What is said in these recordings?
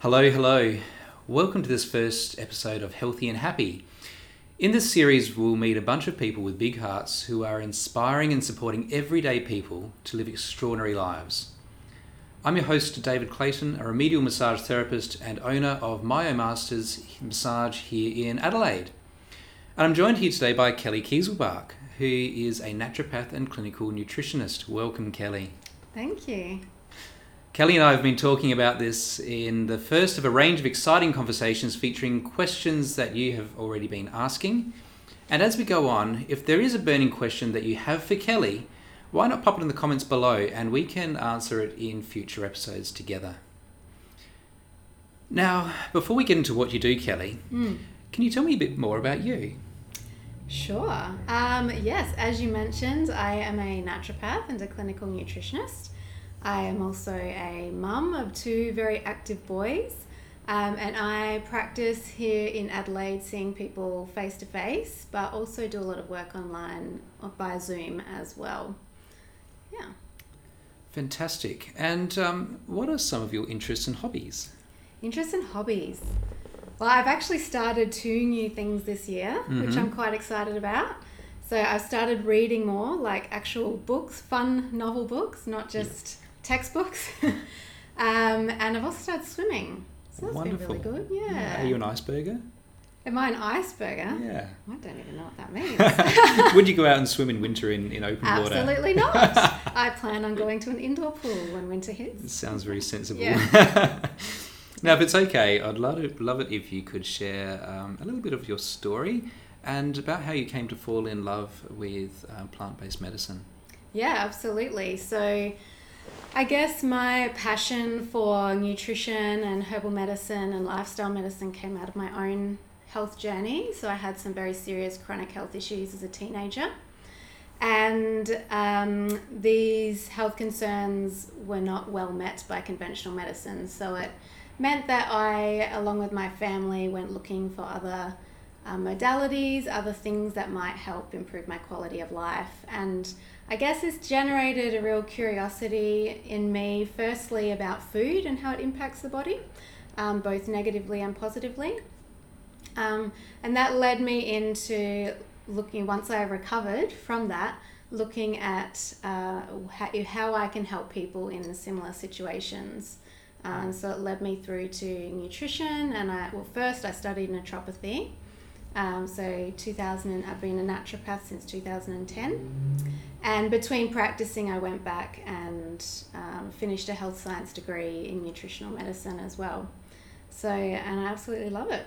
Hello, hello. Welcome to this first episode of Healthy and Happy. In this series, we'll meet a bunch of people with big hearts who are inspiring and supporting everyday people to live extraordinary lives. I'm your host, David Clayton, a remedial massage therapist and owner of MyoMasters Massage here in Adelaide. And I'm joined here today by Kelli Kieselbach, who is a naturopath and clinical nutritionist. Welcome, Kelli. Thank you. Kelli and I have been talking about this in the first of a range of exciting conversations featuring questions that you have already been asking. And as we go on, if there is a burning question that you have for Kelli, why not pop it in the comments below and we can answer it in future episodes together. Now, before we get into what you do, Kelli, Mm. can you tell me a bit more about you? Sure. Um, yes, as you mentioned, I am a naturopath and a clinical nutritionist. I am also a mum of two very active boys, um, and I practice here in Adelaide, seeing people face to face, but also do a lot of work online by Zoom as well. Yeah. Fantastic. And um, what are some of your interests and hobbies? Interests and hobbies. Well, I've actually started two new things this year, which Mhm. I'm quite excited about. So I've started reading more, like actual books, fun novel books, not just textbooks. um, and I've also started swimming. So that's Wonderful. been really good. Yeah. Are you an iceberger? Am I an iceberger? Yeah. I don't even know what that means. Would you go out and swim in winter in, in open water? Absolutely not. I plan on going to an indoor pool when winter hits. Sounds very sensible. Yeah. now, if it's okay, I'd love it, love it if you could share um, a little bit of your story and about how you came to fall in love with um, plant based medicine. Yeah, absolutely. So, I guess my passion for nutrition and herbal medicine and lifestyle medicine came out of my own health journey. So, I had some very serious chronic health issues as a teenager. And um, these health concerns were not well met by conventional medicine. So, it meant that I, along with my family, went looking for other um, modalities, other things that might help improve my quality of life. And I guess it's generated a real curiosity in me, firstly, about food and how it impacts the body, um, both negatively and positively. Um, and that led me into looking, once I recovered from that, looking at uh, how, I can help people in similar situations. Um, so it led me through to nutrition, and I well first I studied naturopathy. Um, so 2000, and I've been a naturopath since 2010. And between practicing, I went back and um, finished a health science degree in nutritional medicine as well. So, and I absolutely love it.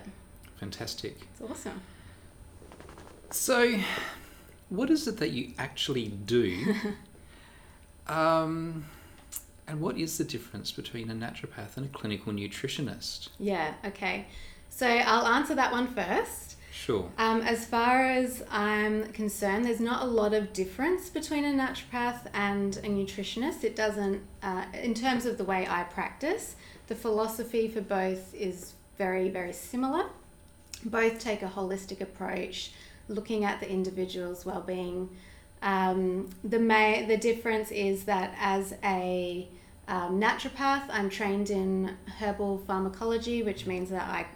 Fantastic. It's awesome. So, what is it that you actually do? um, and what is the difference between a naturopath and a clinical nutritionist? Yeah, okay. So I'll answer that one first. Sure. Um, as far as I'm concerned, there's not a lot of difference between a naturopath and a nutritionist. It doesn't, uh, in terms of the way I practice, the philosophy for both is very, very similar. Both take a holistic approach, looking at the individual's well-being. Um, the may the difference is that as a um, naturopath, I'm trained in herbal pharmacology, which means that I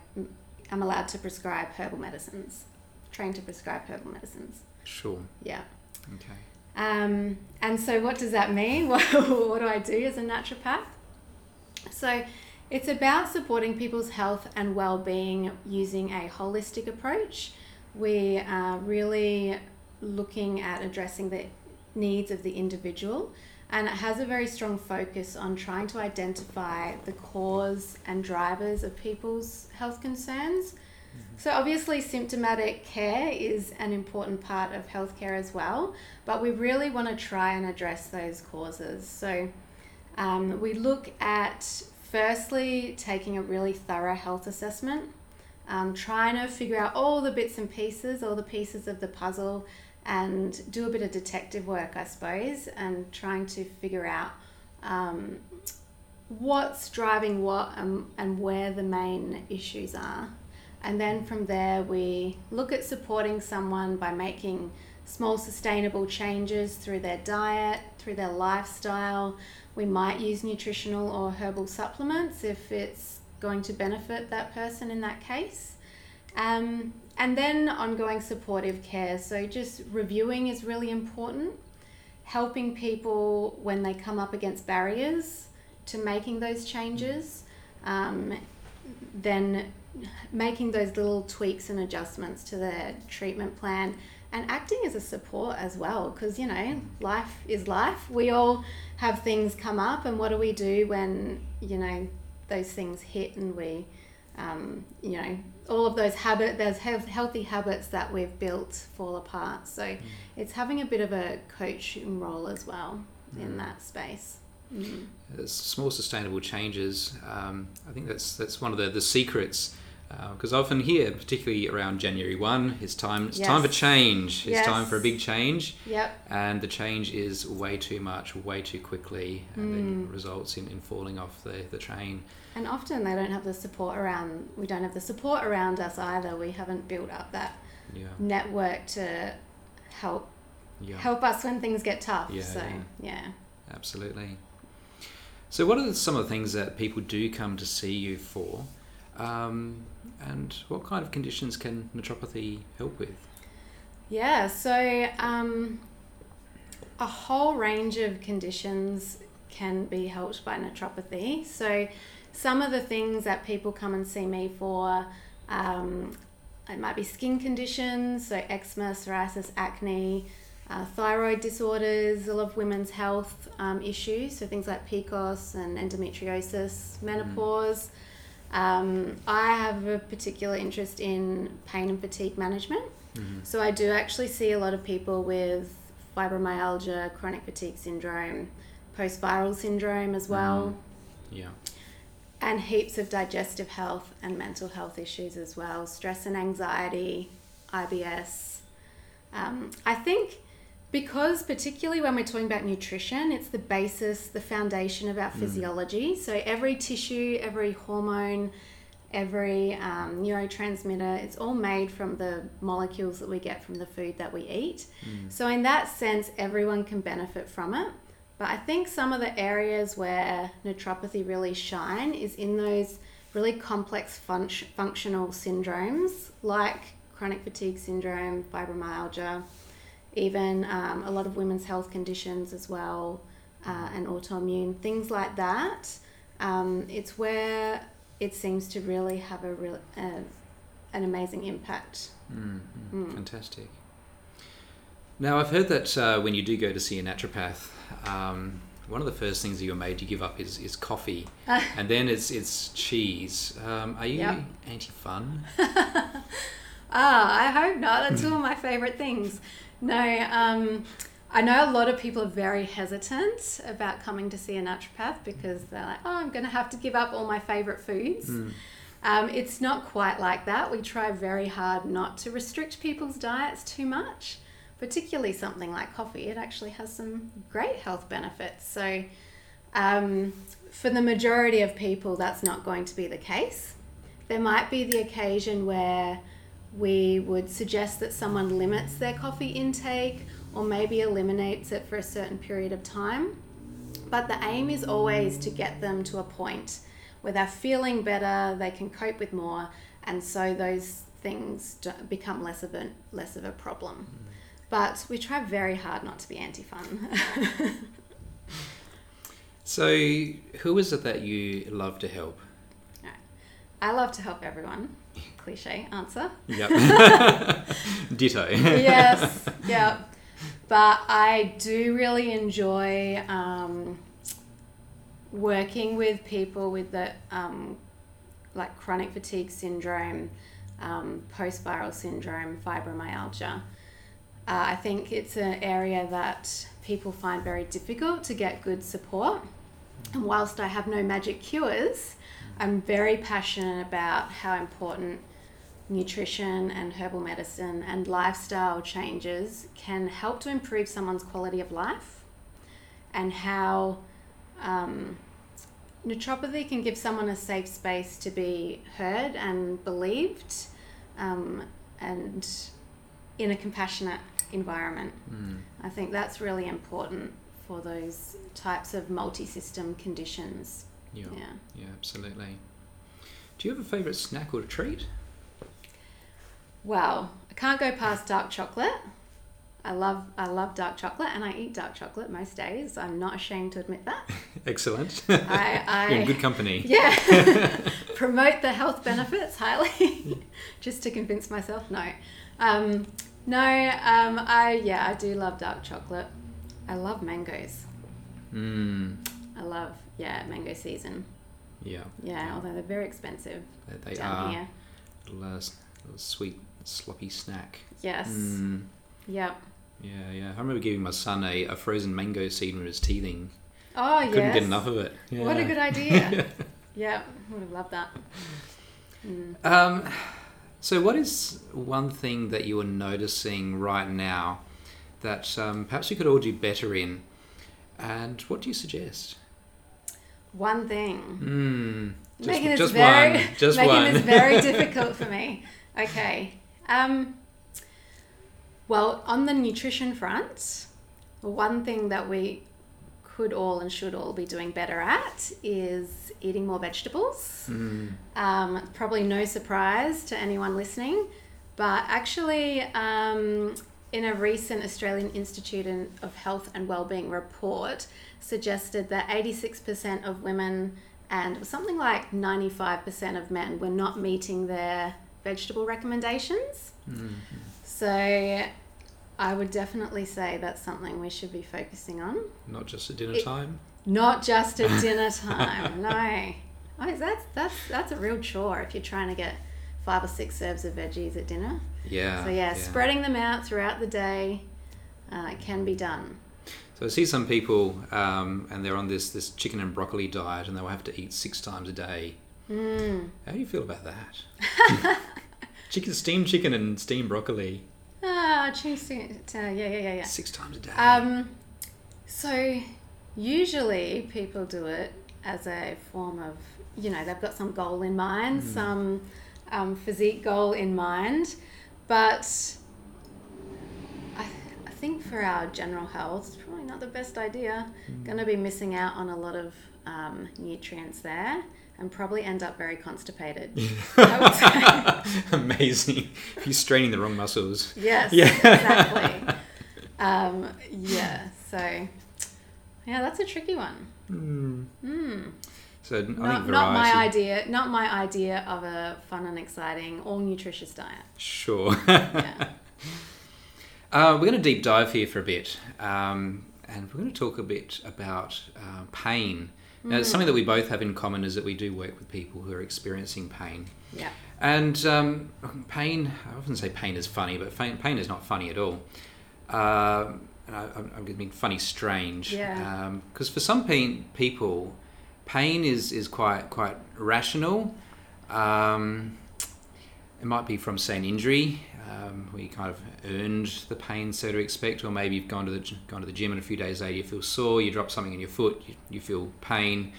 am allowed to prescribe herbal medicines, trained to prescribe herbal medicines. Sure. Yeah. Okay. Um, and so, what does that mean? What, what do I do as a naturopath? So, it's about supporting people's health and well being using a holistic approach. We are really looking at addressing the needs of the individual, and it has a very strong focus on trying to identify the cause and drivers of people's health concerns. So, obviously, symptomatic care is an important part of healthcare as well, but we really want to try and address those causes. So, um, we look at firstly taking a really thorough health assessment, um, trying to figure out all the bits and pieces, all the pieces of the puzzle, and do a bit of detective work, I suppose, and trying to figure out um, what's driving what and, and where the main issues are. And then from there, we look at supporting someone by making small sustainable changes through their diet, through their lifestyle. We might use nutritional or herbal supplements if it's going to benefit that person in that case. Um, and then ongoing supportive care. So just reviewing is really important. Helping people when they come up against barriers to making those changes. Um, then making those little tweaks and adjustments to their treatment plan and acting as a support as well because you know life is life we all have things come up and what do we do when you know those things hit and we um, you know all of those habit those healthy habits that we've built fall apart so mm. it's having a bit of a coaching role as well mm. in that space mm. small sustainable changes um, i think that's that's one of the, the secrets because uh, often here, particularly around January one, it's time. It's yes. time for change. It's yes. time for a big change. Yep. And the change is way too much, way too quickly, and mm. it results in, in falling off the, the train. And often they don't have the support around. We don't have the support around us either. We haven't built up that yeah. network to help yeah. help us when things get tough. Yeah, so yeah. yeah. Absolutely. So, what are some of the things that people do come to see you for? Um, and what kind of conditions can naturopathy help with? Yeah, so um, a whole range of conditions can be helped by naturopathy. So, some of the things that people come and see me for, um, it might be skin conditions, so eczema, psoriasis, acne, uh, thyroid disorders, a lot of women's health um, issues, so things like PCOS and endometriosis, menopause. Mm um, I have a particular interest in pain and fatigue management. Mm-hmm. So I do actually see a lot of people with fibromyalgia, chronic fatigue syndrome, post viral syndrome as well. Mm. Yeah. And heaps of digestive health and mental health issues as well stress and anxiety, IBS. Um, I think because particularly when we're talking about nutrition it's the basis the foundation of our mm. physiology so every tissue every hormone every um, neurotransmitter it's all made from the molecules that we get from the food that we eat mm. so in that sense everyone can benefit from it but i think some of the areas where naturopathy really shine is in those really complex fun- functional syndromes like chronic fatigue syndrome fibromyalgia even um, a lot of women's health conditions as well, uh, and autoimmune things like that. Um, it's where it seems to really have a real uh, an amazing impact. Mm, mm, Fantastic. Now I've heard that uh, when you do go to see a naturopath, um, one of the first things that you're made to give up is, is coffee, and then it's it's cheese. Um, are you yep. anti fun? ah, I hope not. That's of my favorite things. No, um, I know a lot of people are very hesitant about coming to see a naturopath because they're like, oh, I'm going to have to give up all my favorite foods. Mm. Um, it's not quite like that. We try very hard not to restrict people's diets too much, particularly something like coffee. It actually has some great health benefits. So, um, for the majority of people, that's not going to be the case. There might be the occasion where we would suggest that someone limits their coffee intake or maybe eliminates it for a certain period of time. But the aim is always to get them to a point where they're feeling better, they can cope with more, and so those things become less of a less of a problem. Mm. But we try very hard not to be anti-fun. so, who is it that you love to help? I love to help everyone cliche answer. Yep. Ditto. yes. Yeah. But I do really enjoy um, working with people with the um, like chronic fatigue syndrome, um, post viral syndrome, fibromyalgia. Uh, I think it's an area that people find very difficult to get good support. And whilst I have no magic cures, I'm very passionate about how important nutrition and herbal medicine and lifestyle changes can help to improve someone's quality of life and how um, naturopathy can give someone a safe space to be heard and believed um, and in a compassionate environment. Mm. I think that's really important for those types of multi system conditions. Yeah, yeah, yeah absolutely. Do you have a favourite snack or treat? Well, I can't go past dark chocolate. I love I love dark chocolate, and I eat dark chocolate most days. I'm not ashamed to admit that. Excellent. I, I You're in good company. yeah promote the health benefits highly, just to convince myself. No, um, no. Um, I yeah I do love dark chocolate. I love mangoes. Mm, I love yeah mango season. yeah. Yeah, although they're very expensive They, they down are here. little, uh, little sweet, sloppy snack. Yes. Mm, Yep. yeah, yeah. I remember giving my son a, a frozen mango seed when he was teething. Oh yes. Couldn't get enough of it. What a good idea. yeah, would have loved that. Mm. Um, so, what is one thing that you are noticing right now that um, perhaps we could all do better in? And what do you suggest? One thing. Mm, just making this just very, one. Just making one. this very difficult for me. Okay. Um, well, on the nutrition front, one thing that we could all and should all be doing better at is eating more vegetables. Mm, Um, probably no surprise to anyone listening, but actually, um, in a recent Australian Institute of Health and Wellbeing report, suggested that 86% of women and something like 95% of men were not meeting their vegetable recommendations. mm, So, I would definitely say that's something we should be focusing on. not just at dinner It- time. Not just at dinner time. no. Oh, that's that's that's a real chore if you're trying to get five or six serves of veggies at dinner. Yeah. so yeah, spreading them out throughout the day uh, can be done. So I see some people, um, and they're on this this chicken and broccoli diet, and they'll have to eat six times a day. Mm. How do you feel about that? chicken, steamed chicken, and steamed broccoli Ah, to, to yeah yeah yeah yeah. six times a day. Um, so usually people do it as a form of, you know, they've got some goal in mind, Mm. some um, physique goal in mind, but think for our general health, it's probably not the best idea. Going to be missing out on a lot of um, nutrients there. And probably end up very constipated. I would say. Amazing. You're straining the wrong muscles. Yes, Yeah. exactly. Um, yeah, so yeah, that's a tricky one. Mm. Mm. So I Not, not my idea. Not my idea of a fun and exciting, all nutritious diet. Sure. Yeah. Uh, we're going to deep dive here for a bit, um, and we're going to talk a bit about uh, pain. Now, Mm. something that we both have in common is that we do work with people who are experiencing pain. Yeah. And um, pain, I often say pain is funny, but pain, pain is not funny at all. Um and I, I'm I'm going to mean funny strange. Yeah. Because for some pain, people, pain is, is quite quite rational. Um, it might be from, say, an injury, um, where you kind of earned the pain, so to expect, or maybe you've gone to the gone to the gym and a few days later you feel sore, you drop something in your foot, you, you feel pain.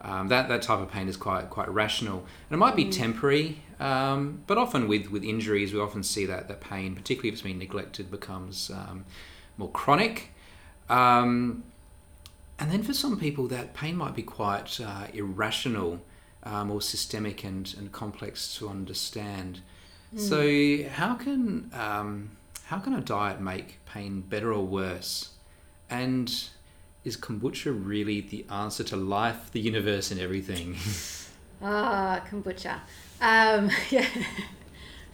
Um, that that type of pain is quite quite rational, and it might be temporary. Um, but often with with injuries, we often see that that pain, particularly if it's been neglected, becomes um, more chronic. Um, and then for some people, that pain might be quite uh, irrational, um, or systemic and, and complex to understand. So how can um, how can a diet make pain better or worse? And is kombucha really the answer to life, the universe, and everything? Ah, kombucha. Um, yeah.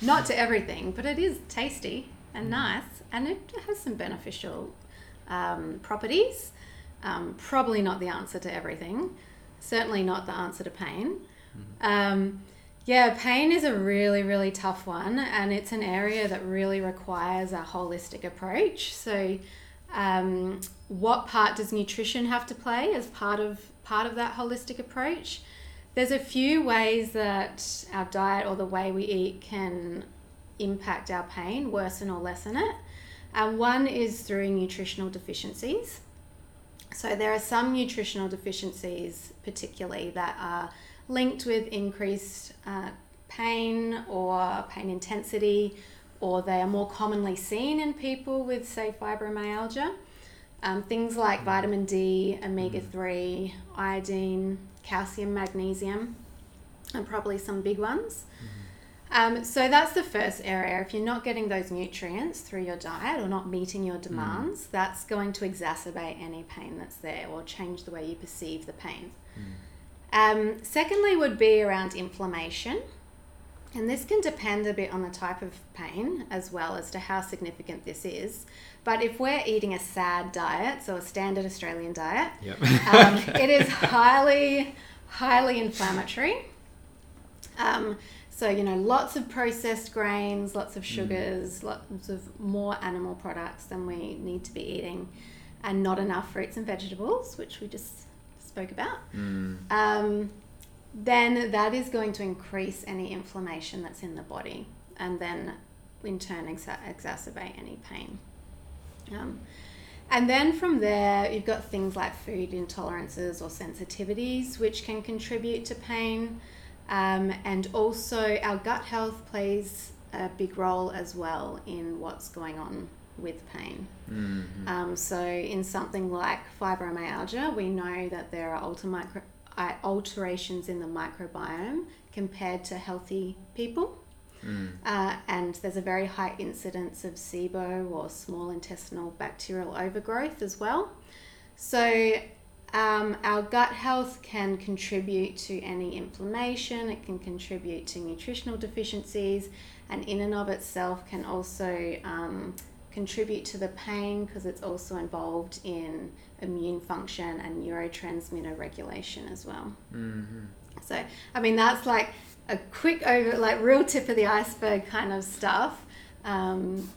Not to everything, but it is tasty and nice, and it has some beneficial um, properties. Um, probably not the answer to everything. Certainly not the answer to pain. Um, yeah, pain is a really, really tough one, and it's an area that really requires a holistic approach. So, um, what part does nutrition have to play as part of part of that holistic approach? There's a few ways that our diet or the way we eat can impact our pain, worsen or lessen it. And one is through nutritional deficiencies. So there are some nutritional deficiencies, particularly that are linked with increased uh, pain or pain intensity, or they are more commonly seen in people with, say, fibromyalgia. Um, things like vitamin D, omega 3, iodine, calcium, magnesium. and probably some big ones. Um, so that's the first area. If you're not getting those nutrients through your diet or not meeting your demands, that's going to exacerbate any pain that's there or change the way you perceive the pain. Um, secondly, would be around inflammation. And this can depend a bit on the type of pain as well as to how significant this is. But if we're eating a SAD diet, so a standard Australian diet, Yep. um, it is highly, highly inflammatory. Um, so, you know, lots of processed grains, lots of sugars, lots of more animal products than we need to be eating, and not enough fruits and vegetables, which we just spoke about. Mm. Um, then that is going to increase any inflammation that's in the body and then in turn exa- exacerbate any pain. Um, and then from there, you've got things like food intolerances or sensitivities, which can contribute to pain. Um, and also, our gut health plays a big role as well in what's going on with pain. Mm. Um, so, in something like fibromyalgia, we know that there are alter micro, uh, alterations in the microbiome compared to healthy people. Mm. Uh, and there's a very high incidence of SIBO or small intestinal bacterial overgrowth as well. So, um, our gut health can contribute to any inflammation, it can contribute to nutritional deficiencies, and in and of itself can also um, contribute to the pain because it's also involved in immune function and neurotransmitter regulation as well. Mhm. So, I mean, that's like a quick over, like real tip of the iceberg kind of stuff. Um,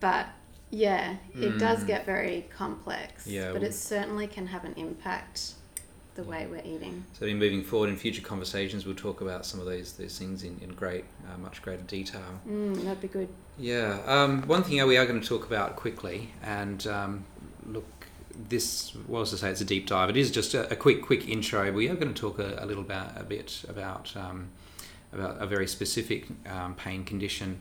but yeah, it does Mm. get very complex. Yeah, But well- it certainly can have an impact the way we're eating. So, in moving forward in future conversations, we'll talk about some of those those things in, in great, uh, much greater detail. Mm, that'd be good. Yeah. Um, one thing we are going to talk about quickly, and um, look, this was to say it's a deep dive. It is just a, a quick, quick intro. We are going to talk a, a little about a bit about um, about a very specific um, pain condition.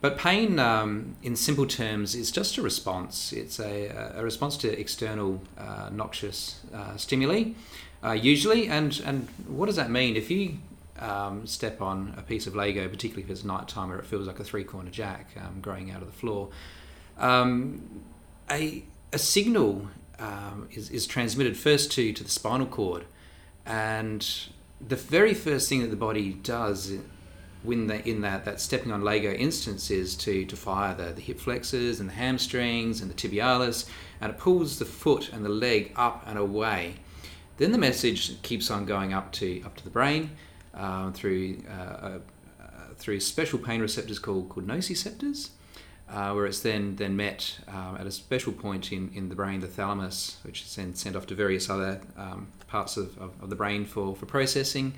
But pain, um, in simple terms, is just a response. It's a, a response to external uh, noxious uh, stimuli, uh, usually. And, and what does that mean? If you um, step on a piece of Lego, particularly if it's nighttime or it feels like a three corner jack um, growing out of the floor, um, a, a signal um, is, is transmitted first to, to the spinal cord. And the very first thing that the body does when they, in that, that stepping on Lego instance is to, to fire the, the hip flexors and the hamstrings and the tibialis, and it pulls the foot and the leg up and away. Then the message keeps on going up to up to the brain um, through uh, uh, through special pain receptors called called nociceptors, uh, where it's then then met um, at a special point in, in the brain, the thalamus, which is then sent off to various other um, parts of, of, of the brain for, for processing.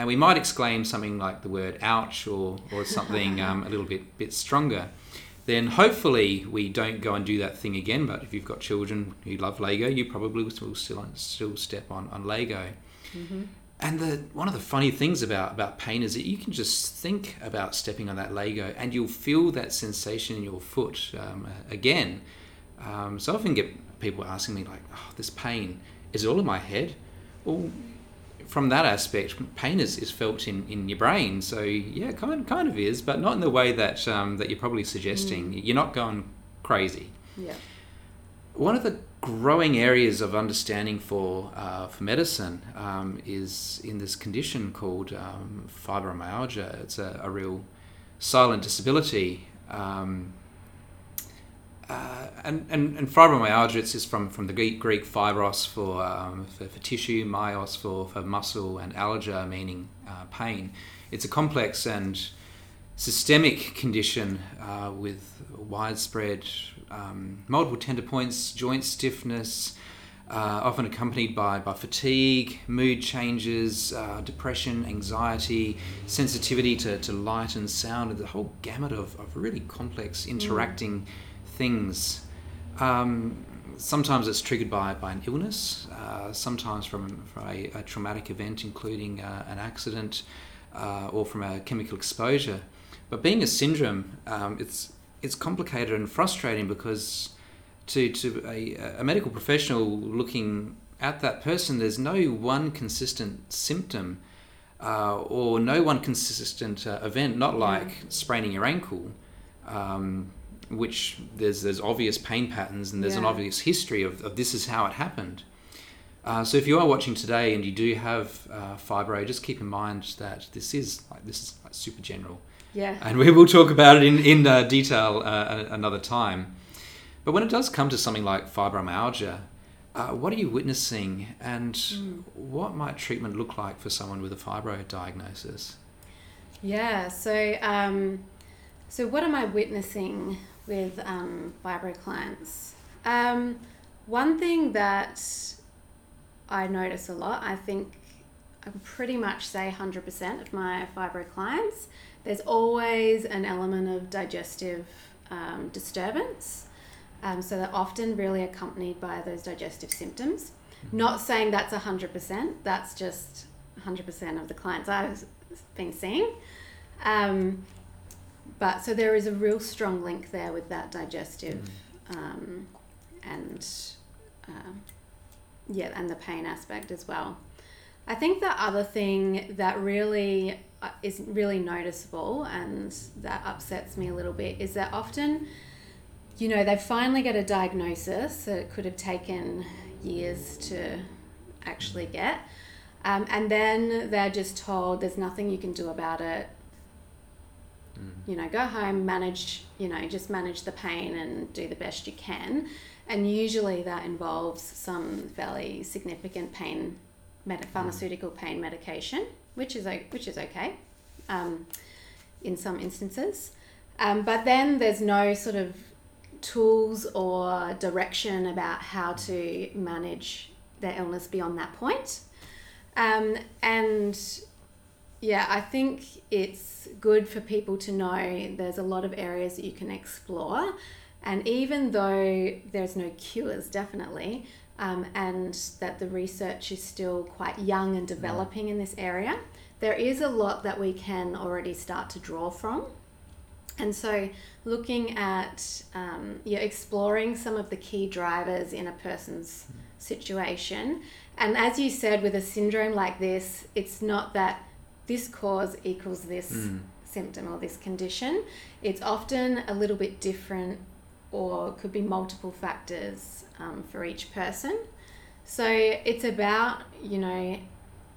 And we might exclaim something like the word ouch or, or something um, a little bit, bit stronger. Then hopefully we don't go and do that thing again. But if you've got children who love Lego, you probably will still, still step on, on Lego. Mm-hmm. And the one of the funny things about, about pain is that you can just think about stepping on that Lego and you'll feel that sensation in your foot um, again. Um, so I often get people asking me like, "Oh, this pain is it all in my head?" Well, from that aspect, pain is, is felt in, in your brain. So yeah, kind kind of is, but not in the way that um, that you're probably suggesting. You're not going crazy. Yeah. One of the growing areas of understanding for uh, for medicine um, is in this condition called um, fibromyalgia. It's a, a real silent disability. Um, uh, and, and, and fibromyalgia, it's just from, from the Greek, Greek fibros for, um, for, for tissue, myos for, for muscle, and algia meaning uh, pain. It's a complex and systemic condition uh, with widespread um, multiple tender points, joint stiffness, uh, often accompanied by, by fatigue, mood changes, uh, depression, anxiety, sensitivity to, to light and sound, and the whole gamut of, of really complex interacting things. Um, sometimes it's triggered by, by an illness, uh, sometimes from, from a, a traumatic event, including uh, an accident uh, or from a chemical exposure. But being a syndrome, um, it's it's complicated and frustrating because to to a, a medical professional looking at that person, there's no one consistent symptom. uh, or no one consistent uh, event, not like spraining your ankle, um, which there's there's obvious pain patterns and there's an obvious history of, of this is how it happened. Uh, so if you are watching today and you do have uh, fibro, just keep in mind that this is like this is like super general, Yeah. and we will talk about it in in uh, detail uh, another time. But when it does come to something like fibromyalgia, uh, what are you witnessing, and what might treatment look like for someone with a fibro diagnosis? Yeah. So, um, so what am I witnessing with um, fibro clients? Um, one thing that I notice a lot, I think I can pretty much say 100% of my fibro clients, there's always an element of digestive um, disturbance. Um, so they're often really accompanied by those digestive symptoms. Not saying that's 100%, that's just 100% of the clients I've been seeing. Um, but so there is a real strong link there with that digestive um, and um, yeah, and the pain aspect as well. I think the other thing that really uh, is really noticeable and that upsets me a little bit is that often, you know, they finally get a diagnosis that it could have taken years to actually get. Um, and then they're just told there's nothing you can do about it. You know, go home, manage, you know, just manage the pain and do the best you can. And usually that involves some fairly significant pain, med- pharmaceutical pain medication, which is which is okay, um, in some instances. Um, but then there's no sort of tools or direction about how to manage their illness beyond that point. Um, and yeah, I think it's good for people to know there's a lot of areas that you can explore. And even though there's no cures, definitely, um, and that the research is still quite young and developing in this area, there is a lot that we can already start to draw from. And so, looking at um, yeah, exploring some of the key drivers in a person's situation, and as you said, with a syndrome like this, it's not that this cause equals this symptom or this condition. It's often a little bit different, or could be multiple factors um, for each person. So it's about you know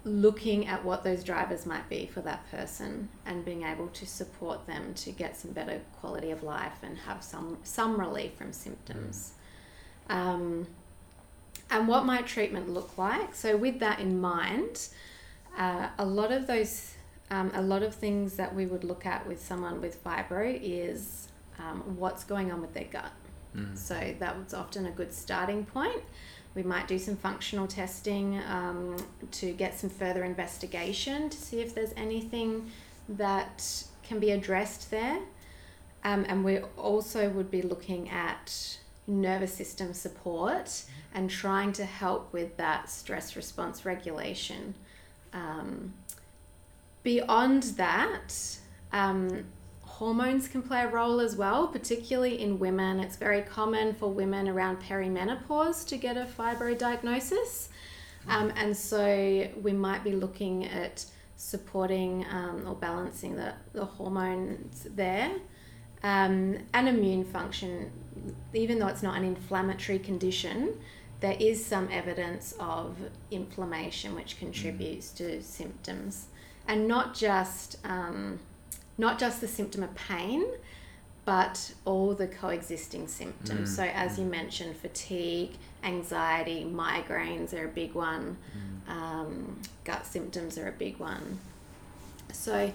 looking at what those drivers might be for that person and being able to support them to get some better quality of life and have some some relief from symptoms. Um, and what might treatment look like? So with that in mind, uh, a lot of those, um, a lot of things that we would look at with someone with fibro is um, what's going on with their gut. So that was often a good starting point. We might do some functional testing um, to get some further investigation to see if there's anything that can be addressed there. Um, and we also would be looking at nervous system support and trying to help with that stress response regulation. Um, beyond that, um, hormones can play a role as well, particularly in women. It's very common for women around perimenopause to get a fibro diagnosis. Um, and so we might be looking at supporting um, or balancing the, the hormones there. Um, and immune function, even though it's not an inflammatory condition, there is some evidence of inflammation which contributes to symptoms. And not just um, not just the symptom of pain, but all the coexisting symptoms. So, as you mentioned, fatigue, anxiety, migraines are a big one, um, gut symptoms are a big one. So,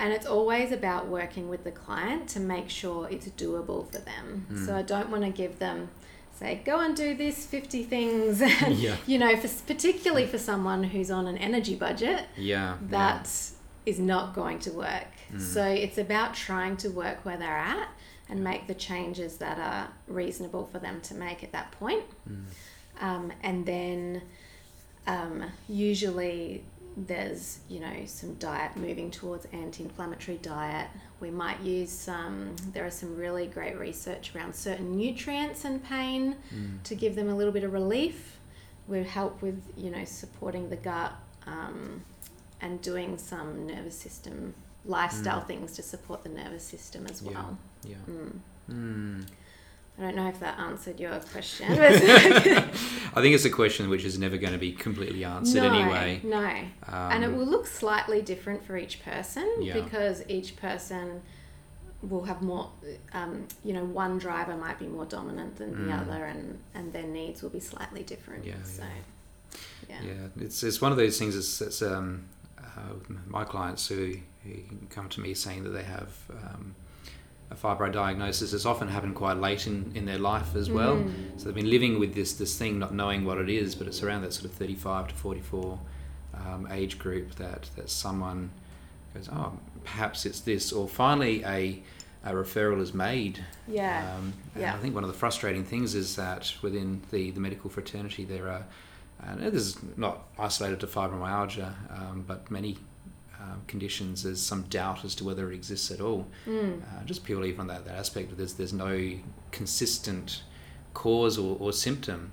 and it's always about working with the client to make sure it's doable for them. So, I don't want to give them say go and do this 50 things and, Yeah. you know for particularly for someone who's on an energy budget Yeah. that is not going to work. So it's about trying to work where they're at and make the changes that are reasonable for them to make at that point. Um, and then um, usually there's you know some diet moving towards anti-inflammatory diet we might use some there are some really great research around certain nutrients and pain to give them a little bit of relief we help with you know supporting the gut um, and doing some nervous system lifestyle things to support the nervous system as Mm. Yeah. well. Yeah. Mm. I don't know if that answered your question. I think it's a question which is never going to be completely answered no, anyway. No. Um, and it will look slightly different for each person Yeah. because each person will have more um, you know one driver might be more dominant than the Mm. other and and their needs will be slightly different Yeah, so yeah yeah, it's it's one of those things. It's, it's um, uh, my clients who, who come to me saying that they have um, a fibroid diagnosis has often happened quite late in, in their life as well. Mm. So they've been living with this this thing, not knowing what it is, but it's around that sort of thirty five to forty four um, age group that that someone goes, oh, perhaps it's this, or finally a a referral is made yeah um, and Yeah. I think one of the frustrating things is that within the, the medical fraternity, there are, and this is not isolated to fibromyalgia, um, but many um, conditions, there's some doubt as to whether it exists at all. Mm. Uh, just purely from that, that aspect, there's, there's no consistent cause or, or symptom.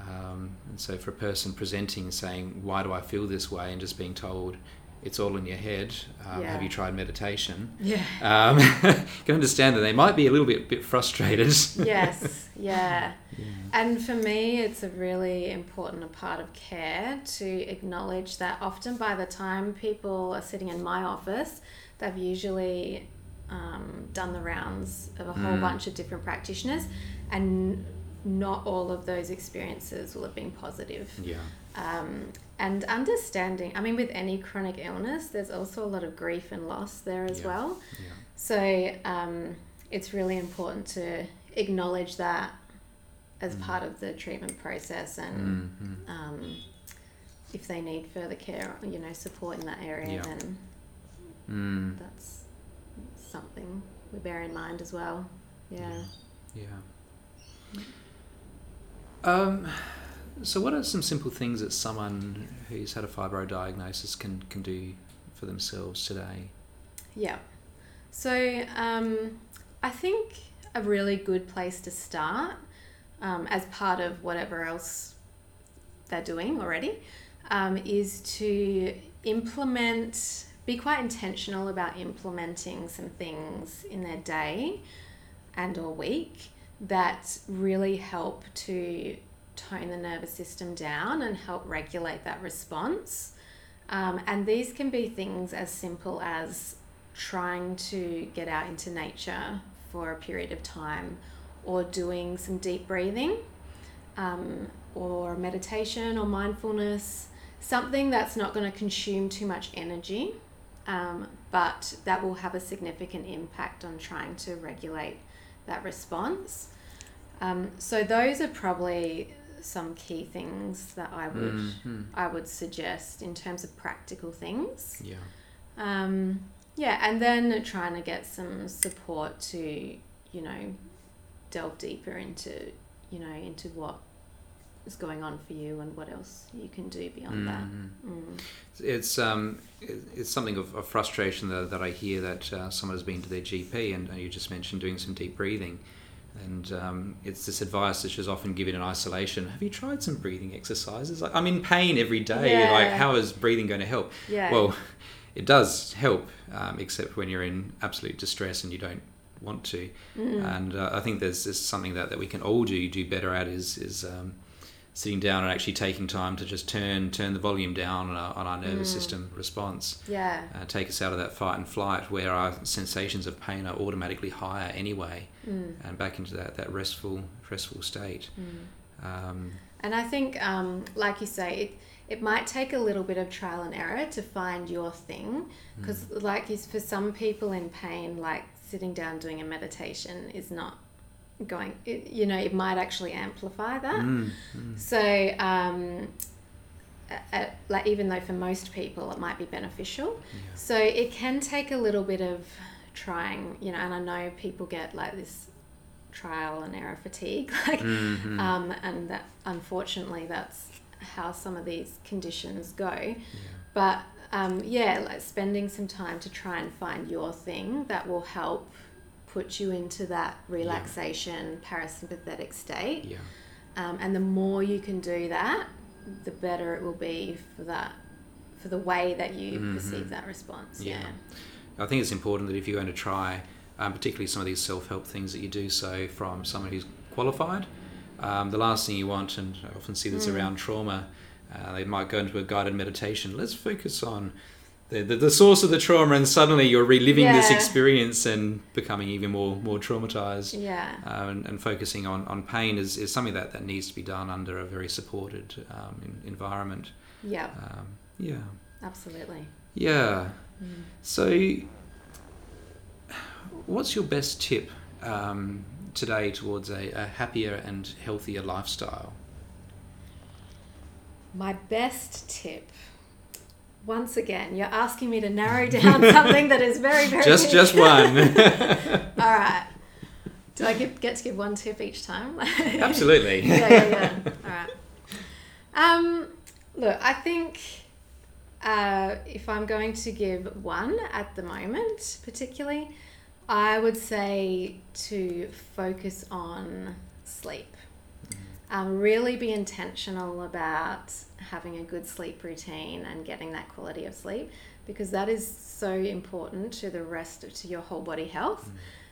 Um, and so for a person presenting saying, why do I feel this way, and just being told, it's all in your head, um, Yeah. have you tried meditation? yeah um, can understand that they might be a little bit bit frustrated. yes yeah Yeah. and for me it's a really important part of care to acknowledge that often by the time people are sitting in my office they've usually um, done the rounds of a whole Mm. bunch of different practitioners and not all of those experiences will have been positive Yeah. um, and understanding i mean with any chronic illness there's also a lot of grief and loss there as Yeah. well Yeah. so um, it's really important to acknowledge that as Mm. part of the treatment process and Mm, um, if they need further care you know support in that area Yeah. then mm, that's something we bear in mind as well yeah yeah. Um, so, what are some simple things that someone who's had a fibro diagnosis can, can do for themselves today? Yeah. So um, I think a really good place to start, um, as part of whatever else they're doing already, um, is to implement, be quite intentional about implementing some things in their day and or week that really help to tone the nervous system down and help regulate that response. Um, and these can be things as simple as trying to get out into nature for a period of time or doing some deep breathing um, or meditation or mindfulness, something that's not going to consume too much energy, um, but that will have a significant impact on trying to regulate that response. Um, so those are probably some key things that I would Mhm. I would suggest in terms of practical things. Yeah. Um, yeah, and then trying to get some support to, you know, delve deeper into, you know, into what is going on for you and what else you can do beyond that. Mhm. Mm. It's um, it's something of, of frustration that, that I hear that uh, someone has been to their GP and uh, you just mentioned doing some deep breathing, and um, it's this advice which is often given in isolation. Have you tried some breathing exercises? Like, I'm in pain every day. Like how is breathing going to help? Yeah. Well, it does help, um, except when you're in absolute distress and you don't want to. Mm. And uh, I think there's, there's something that, that we can all do do better at is is um, sitting down and actually taking time to just turn turn the volume down on our, on our nervous Mm. system response. yeah. Uh, take us out of that fight and flight where our sensations of pain are automatically higher anyway, Mm. and back into that, that restful restful state. Mm. Um, And I think, um, like you say, it, it might take a little bit of trial and error to find your thing. Because, like, is for some people in pain, like sitting down doing a meditation is not going, it, you know, it might actually amplify that. mm, mm, So, um, like, even though for most people it might be beneficial, yeah. so it can take a little bit of trying, you know, and I know people get like this trial and error fatigue, like, Mhm. um, and that unfortunately that's how some of these conditions go. yeah. But um, yeah, like spending some time to try and find your thing that will help put you into that relaxation, parasympathetic state. Yeah. Um, and the more you can do that, the better it will be for that for the way that you perceive that response. Mm-hmm. Yeah. Yeah. I think it's important that if you're going to try, um, particularly some of these self help things, that you do so from someone who's qualified. Um, the last thing you want, and I often see this around trauma, uh, they might go into a guided meditation. Let's focus on the, the, the source of the trauma, and suddenly you're reliving this experience and becoming even more more traumatized. Yeah. Uh, and, and focusing on, on pain is, is something that, that needs to be done under a very supported um, in, environment. Yeah. Um, yeah. Absolutely. Yeah. Mm. So, what's your best tip um, today towards a, a happier and healthier lifestyle? My best tip. Once again, you're asking me to narrow down something that is very, very Just just one. All right. Do I give, get to give one tip each time? Absolutely. yeah, yeah, yeah. All right. Um, look, I think uh, if I'm going to give one at the moment, particularly, I would say to focus on sleep. Um, really be intentional about having a good sleep routine and getting that quality of sleep because that is so important to the rest of to your whole body health.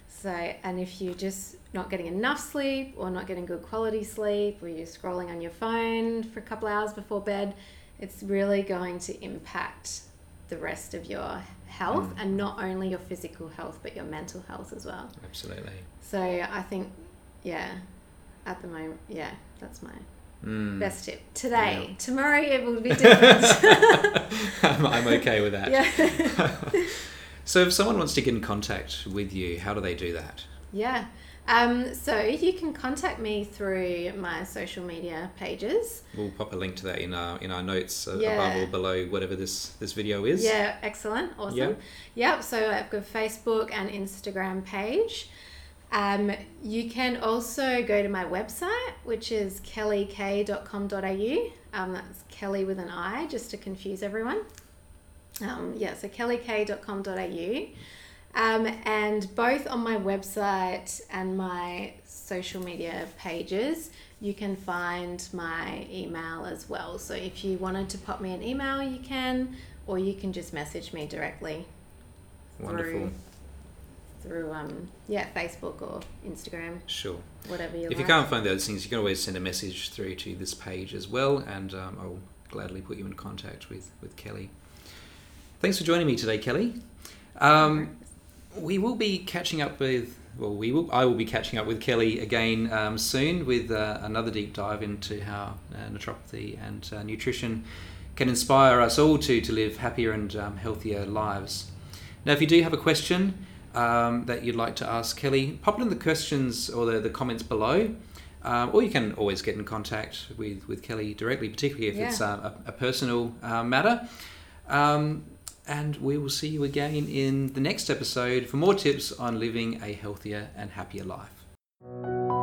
So, and if you're just not getting enough sleep or not getting good quality sleep or you're scrolling on your phone for a couple hours before bed, it's really going to impact the rest of your health and not only your physical health but your mental health as well. Absolutely. So, I think, yeah, at the moment, yeah, that's my Mm. best tip. Today, tomorrow it will be different. I'm, I'm okay with that. yeah. So, if someone wants to get in contact with you, how do they do that? Yeah. Um, so you can contact me through my social media pages. We'll pop a link to that in our in our notes uh, Yeah. above or below whatever this this video is. Yeah, excellent. Awesome. Yeah. Yep. So I've got a Facebook and Instagram page. Um, you can also go to my website, which is kellik.com.au. Um, that's Kelli with an I, just to confuse everyone. Um, yeah, so kellik.com.au. Um, and both on my website and my social media pages, you can find my email as well. So if you wanted to pop me an email, you can, or you can just message me directly Wonderful. through through um yeah Facebook or Instagram, Sure. whatever you like. If like. you can't find those things, you can always send a message through to this page as well, and um, I'll gladly put you in contact with, with Kelli. Thanks for joining me today, Kelli. Um, we will be catching up with, well, we will. I will be catching up with Kelli again um, soon with uh, another deep dive into how uh, naturopathy and uh, nutrition can inspire us all to to live happier and um, healthier lives. Now, if you do have a question um, that you'd like to ask Kelli, pop it in the questions or the, the comments below. Um, or you can always get in contact with, with Kelli directly, particularly if it's Yeah. uh, a, a personal uh, matter. Um, and we will see you again in the next episode for more tips on living a healthier and happier life.